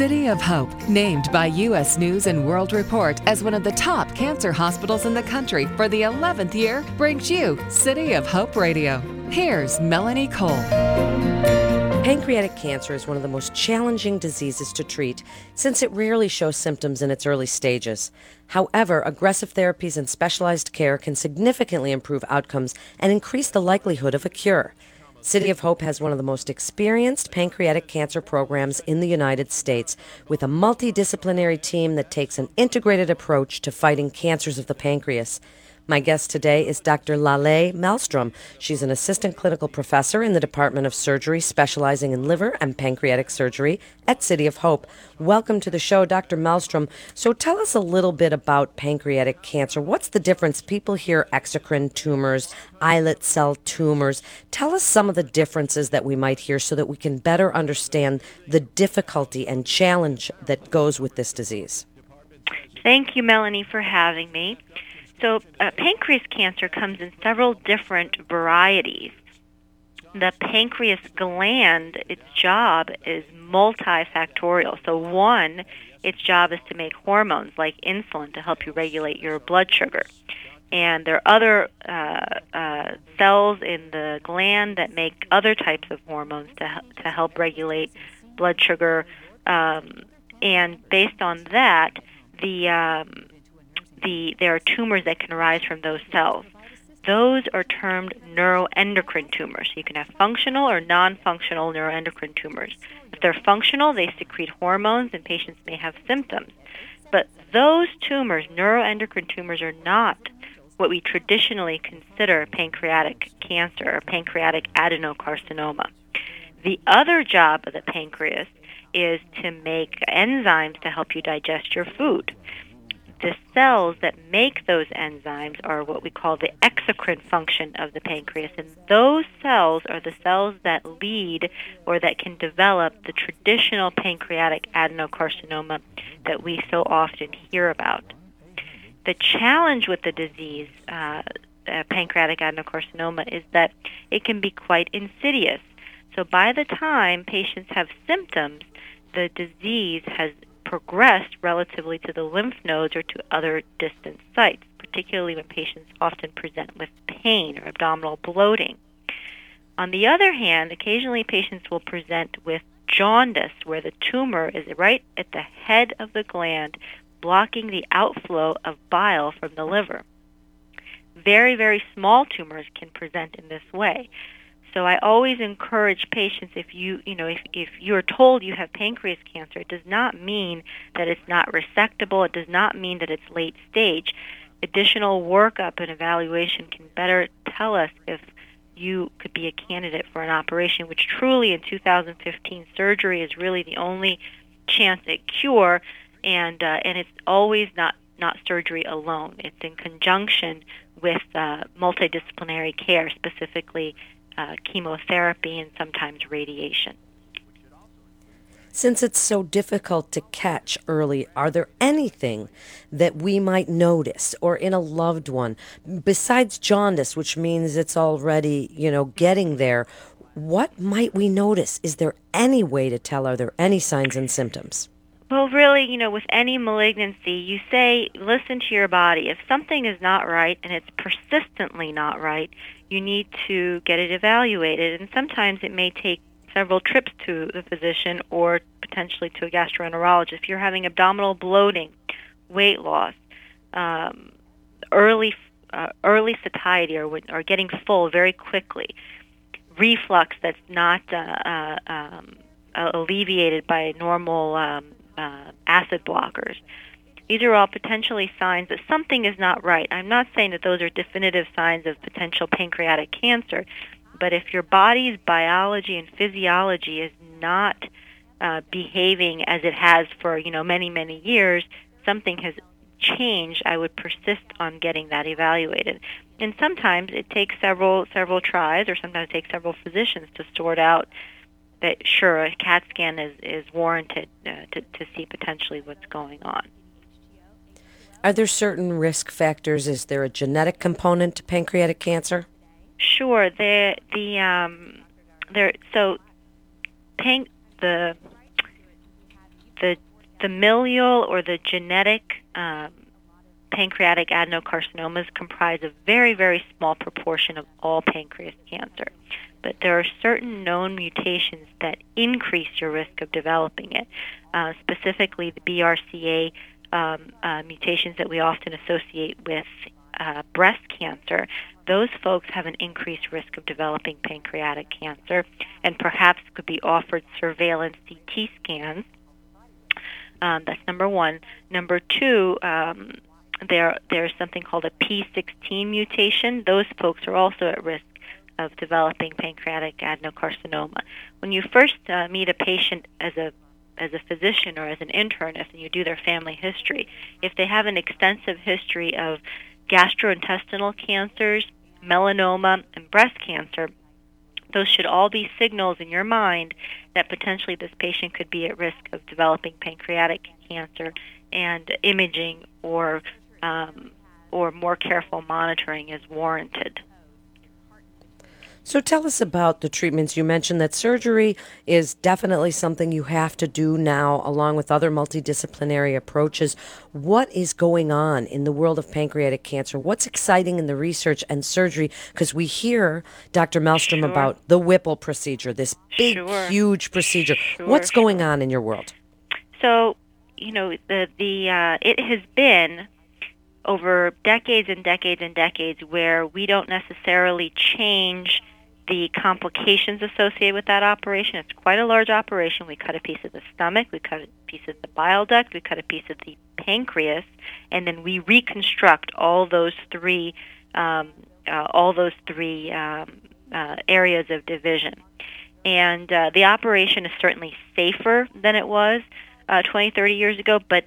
City of Hope, named by U.S. News and World Report as one of the top cancer hospitals in the country for the 11th year, brings you City of Hope Radio. Here's Melanie Cole. Pancreatic cancer is one of the most challenging diseases to treat since it rarely shows symptoms in its early stages. However, aggressive therapies and specialized care can significantly improve outcomes and increase the likelihood of a cure. City of Hope has one of the most experienced pancreatic cancer programs in the United States, with a multidisciplinary team that takes an integrated approach to fighting cancers of the pancreas. My guest today is Dr. Laleh Melstrom. She's an assistant clinical professor in the Department of Surgery, specializing in liver and pancreatic surgery at City of Hope. Welcome to the show, Dr. Melstrom. So tell us a little bit about pancreatic cancer. What's the difference? People hear exocrine tumors, islet cell tumors. Tell us some of the differences that we might hear so that we can better understand the difficulty and challenge that goes with this disease. Thank you, Melanie, for having me. So, uh, pancreas cancer comes in several different varieties. The pancreas gland, its job is multifactorial. So, one, its job is to make hormones like insulin to help you regulate your blood sugar. And there are other uh, uh, cells in the gland that make other types of hormones to, to help regulate blood sugar. Um, and based on that, the um, the there are tumors that can arise from those cells. Those are termed neuroendocrine tumors. You can have functional or non-functional neuroendocrine tumors. If they're functional, they secrete hormones and patients may have symptoms. But those tumors, neuroendocrine tumors, are not what we traditionally consider pancreatic cancer or pancreatic adenocarcinoma. The other job of the pancreas is to make enzymes to help you digest your food the cells that make those enzymes are what we call the exocrine function of the pancreas. And those cells are the cells that lead or that can develop the traditional pancreatic adenocarcinoma that we so often hear about. The challenge with the disease, uh, uh, pancreatic adenocarcinoma, is that it can be quite insidious. So by the time patients have symptoms, the disease has progressed relatively to the lymph nodes or to other distant sites, particularly when patients often present with pain or abdominal bloating. On the other hand, occasionally patients will present with jaundice, where the tumor is right at the head of the gland, blocking the outflow of bile from the liver. Very, very small tumors can present in this way. So I always encourage patients if you you know if if you're told you have pancreas cancer, it does not mean that it's not resectable. It does not mean that it's late stage. Additional workup and evaluation can better tell us if you could be a candidate for an operation, which truly in 2015 surgery is really the only chance at cure, and uh, and it's always not not surgery alone. It's in conjunction with uh, multidisciplinary care, specifically uh, chemotherapy and sometimes radiation. Since it's so difficult to catch early, are there anything that we might notice or in a loved one besides jaundice, which means it's already, you know, getting there? What might we notice? Is there any way to tell? Are there any signs and symptoms? Well, really, you know, with any malignancy, you say, listen to your body. If something is not right and it's persistently not right, you need to get it evaluated. And sometimes it may take several trips to the physician or potentially to a gastroenterologist. If you're having abdominal bloating, weight loss, um, early uh, early satiety or, or getting full very quickly, reflux that's not uh, uh, um, alleviated by normal um, uh, acid blockers, these are all potentially signs that something is not right. I'm not saying that those are definitive signs of potential pancreatic cancer, but if your body's biology and physiology is not uh, behaving as it has for you know many many years, something has changed. I would persist on getting that evaluated, and sometimes it takes several several tries, or sometimes it takes several physicians to sort out that sure a CAT scan is is warranted uh, to to see potentially what's going on. Are there certain risk factors? Is there a genetic component to pancreatic cancer? Sure. The the um, there so panc the the familial or the genetic um, pancreatic adenocarcinomas comprise a very, very small proportion of all pancreas cancer. But there are certain known mutations that increase your risk of developing it, uh, specifically the BRCA um, uh, mutations that we often associate with uh, breast cancer. Those folks have an increased risk of developing pancreatic cancer and perhaps could be offered surveillance CT scans. Um, that's number one. Number two, um, there there's something called a P16 mutation. Those folks are also at risk of developing pancreatic adenocarcinoma. When you first uh, meet a patient as a as a physician or as an internist and you do their family history, if they have an extensive history of gastrointestinal cancers, melanoma, and breast cancer, those should all be signals in your mind that potentially this patient could be at risk of developing pancreatic cancer and imaging or um, or more careful monitoring is warranted. So tell us about the treatments. You mentioned that surgery is definitely something you have to do now, along with other multidisciplinary approaches. What is going on in the world of pancreatic cancer? What's exciting in the research and surgery? Because we hear, Dr. Melstrom, Sure. about the Whipple procedure, this big, Sure. huge procedure. Sure, What's going on in your world? So, you know, the the uh, it has been over decades and decades and decades where we don't necessarily change the complications associated with that operation. It's quite a large operation. We cut a piece of the stomach, we cut a piece of the bile duct, we cut a piece of the pancreas, and then we reconstruct all those three um, uh, all those three um, uh, areas of division. And uh, the operation is certainly safer than it was uh, 20, 30 years ago, but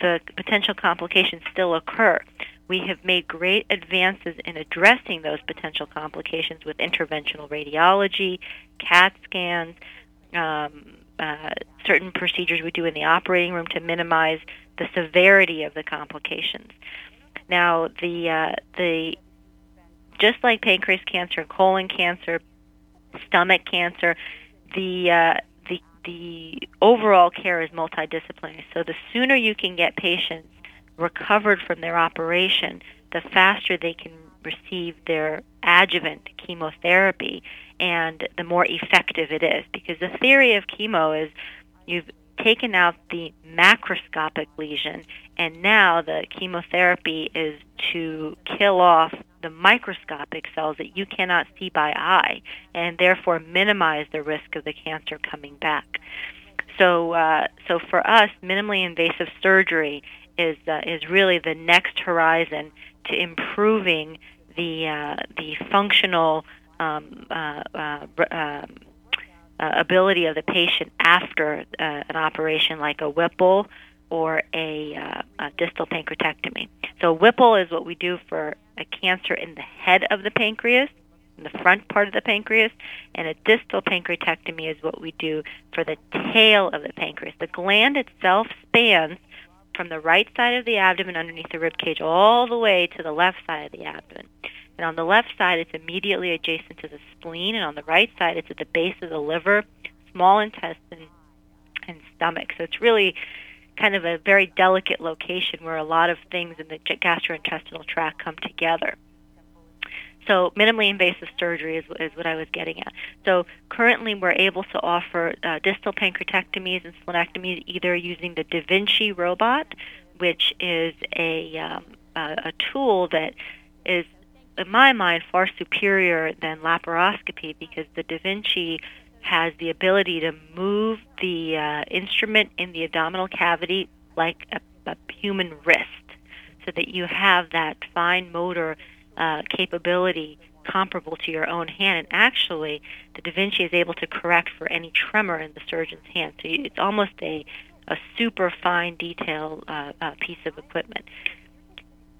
the potential complications still occur. We have made great advances in addressing those potential complications with interventional radiology, CAT scans, um, uh, certain procedures we do in the operating room to minimize the severity of the complications. Now, the uh, the just like pancreas cancer colon cancer, stomach cancer, the uh, the overall care is multidisciplinary. So the sooner you can get patients recovered from their operation, the faster they can receive their adjuvant chemotherapy and the more effective it is. Because the theory of chemo is you've taken out the macroscopic lesion and now the chemotherapy is to kill off the microscopic cells that you cannot see by eye and therefore minimize the risk of the cancer coming back. So, uh, so for us, minimally invasive surgery is uh, is really the next horizon to improving the uh, the functional um, uh, ability of the patient after uh, an operation like a Whipple or a, uh, a distal pancreatectomy. So Whipple is what we do for a cancer in the head of the pancreas, in the front part of the pancreas, and a distal pancreatectomy is what we do for the tail of the pancreas. The gland itself spans from the right side of the abdomen underneath the rib cage all the way to the left side of the abdomen. And on the left side, it's immediately adjacent to the spleen, and on the right side, it's at the base of the liver, small intestine, and stomach. So it's really kind of a very delicate location where a lot of things in the gastrointestinal tract come together. So minimally invasive surgery is, is what I was getting at. So currently we're able to offer uh, distal pancreatectomies and splenectomies either using the Da Vinci robot, which is a, um, a, a tool that is, in my mind, far superior than laparoscopy because the Da Vinci has the ability to move the uh, instrument in the abdominal cavity like a, a human wrist so that you have that fine motor uh, capability comparable to your own hand. And actually, the Da Vinci is able to correct for any tremor in the surgeon's hand. So you- it's almost a, a super fine detail uh, uh, piece of equipment.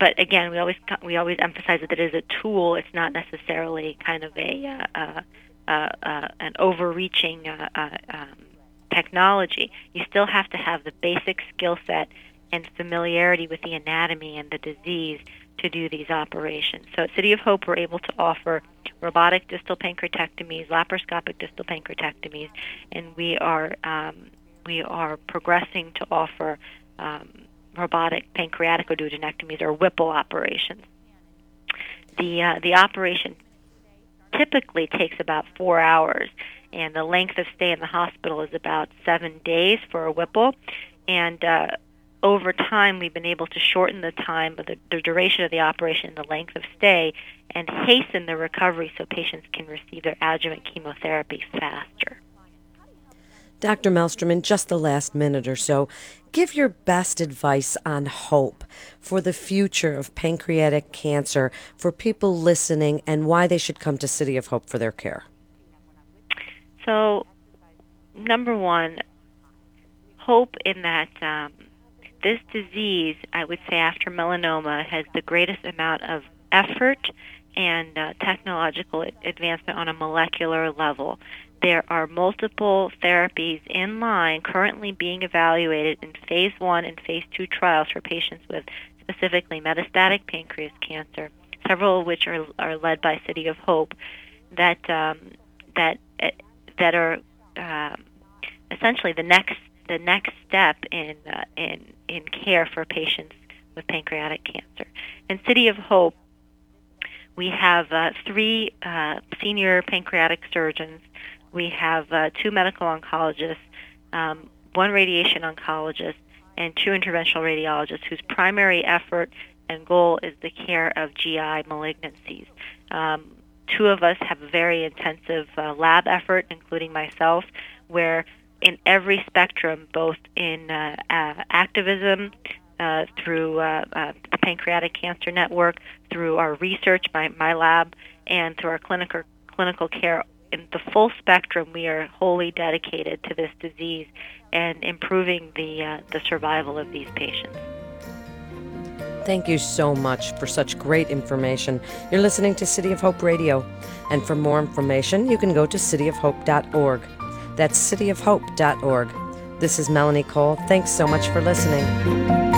But again, we always we always emphasize that it is a tool. It's not necessarily kind of a uh, uh, uh, uh, an overreaching uh, uh, um, technology. You still have to have the basic skill set and familiarity with the anatomy and the disease to do these operations. So at City of Hope, we're able to offer robotic distal pancreatectomies, laparoscopic distal pancreatectomies, and we are um, we are progressing to offer um, robotic pancreatic duodenectomies or Whipple operations. The uh, the operation typically takes about four hours, and the length of stay in the hospital is about seven days for a Whipple. And uh, over time, we've been able to shorten the time the, the duration of the operation, the length of stay, and hasten the recovery so patients can receive their adjuvant chemotherapy faster. Dr. Melstrom, in just the last minute or so, give your best advice on hope for the future of pancreatic cancer for people listening and why they should come to City of Hope for their care. So, number one, hope in that um, this disease, I would say after melanoma, has the greatest amount of effort and uh, technological advancement on a molecular level. There are multiple therapies in line currently being evaluated in phase one and phase two trials for patients with specifically metastatic pancreas cancer, several of which are, are led by City of Hope, that um, that uh, that are uh, essentially the next the next step in uh, in in care for patients with pancreatic cancer. And City of Hope, we have uh, three uh, senior pancreatic surgeons. We have uh, two medical oncologists, um, one radiation oncologist, and two interventional radiologists whose primary effort and goal is the care of GI malignancies. Um, two of us have a very intensive uh, lab effort, including myself, where in every spectrum, both in uh, uh, activism, uh, through uh, uh, the Pancreatic Cancer Network, through our research, my, my lab, and through our clinical clinical care. In the full spectrum, we are wholly dedicated to this disease and improving the uh, the survival of these patients. Thank you so much for such great information. You're listening to City of Hope Radio, and for more information, you can go to cityofhope.org. That's cityofhope.org. This is Melanie Cole. Thanks so much for listening.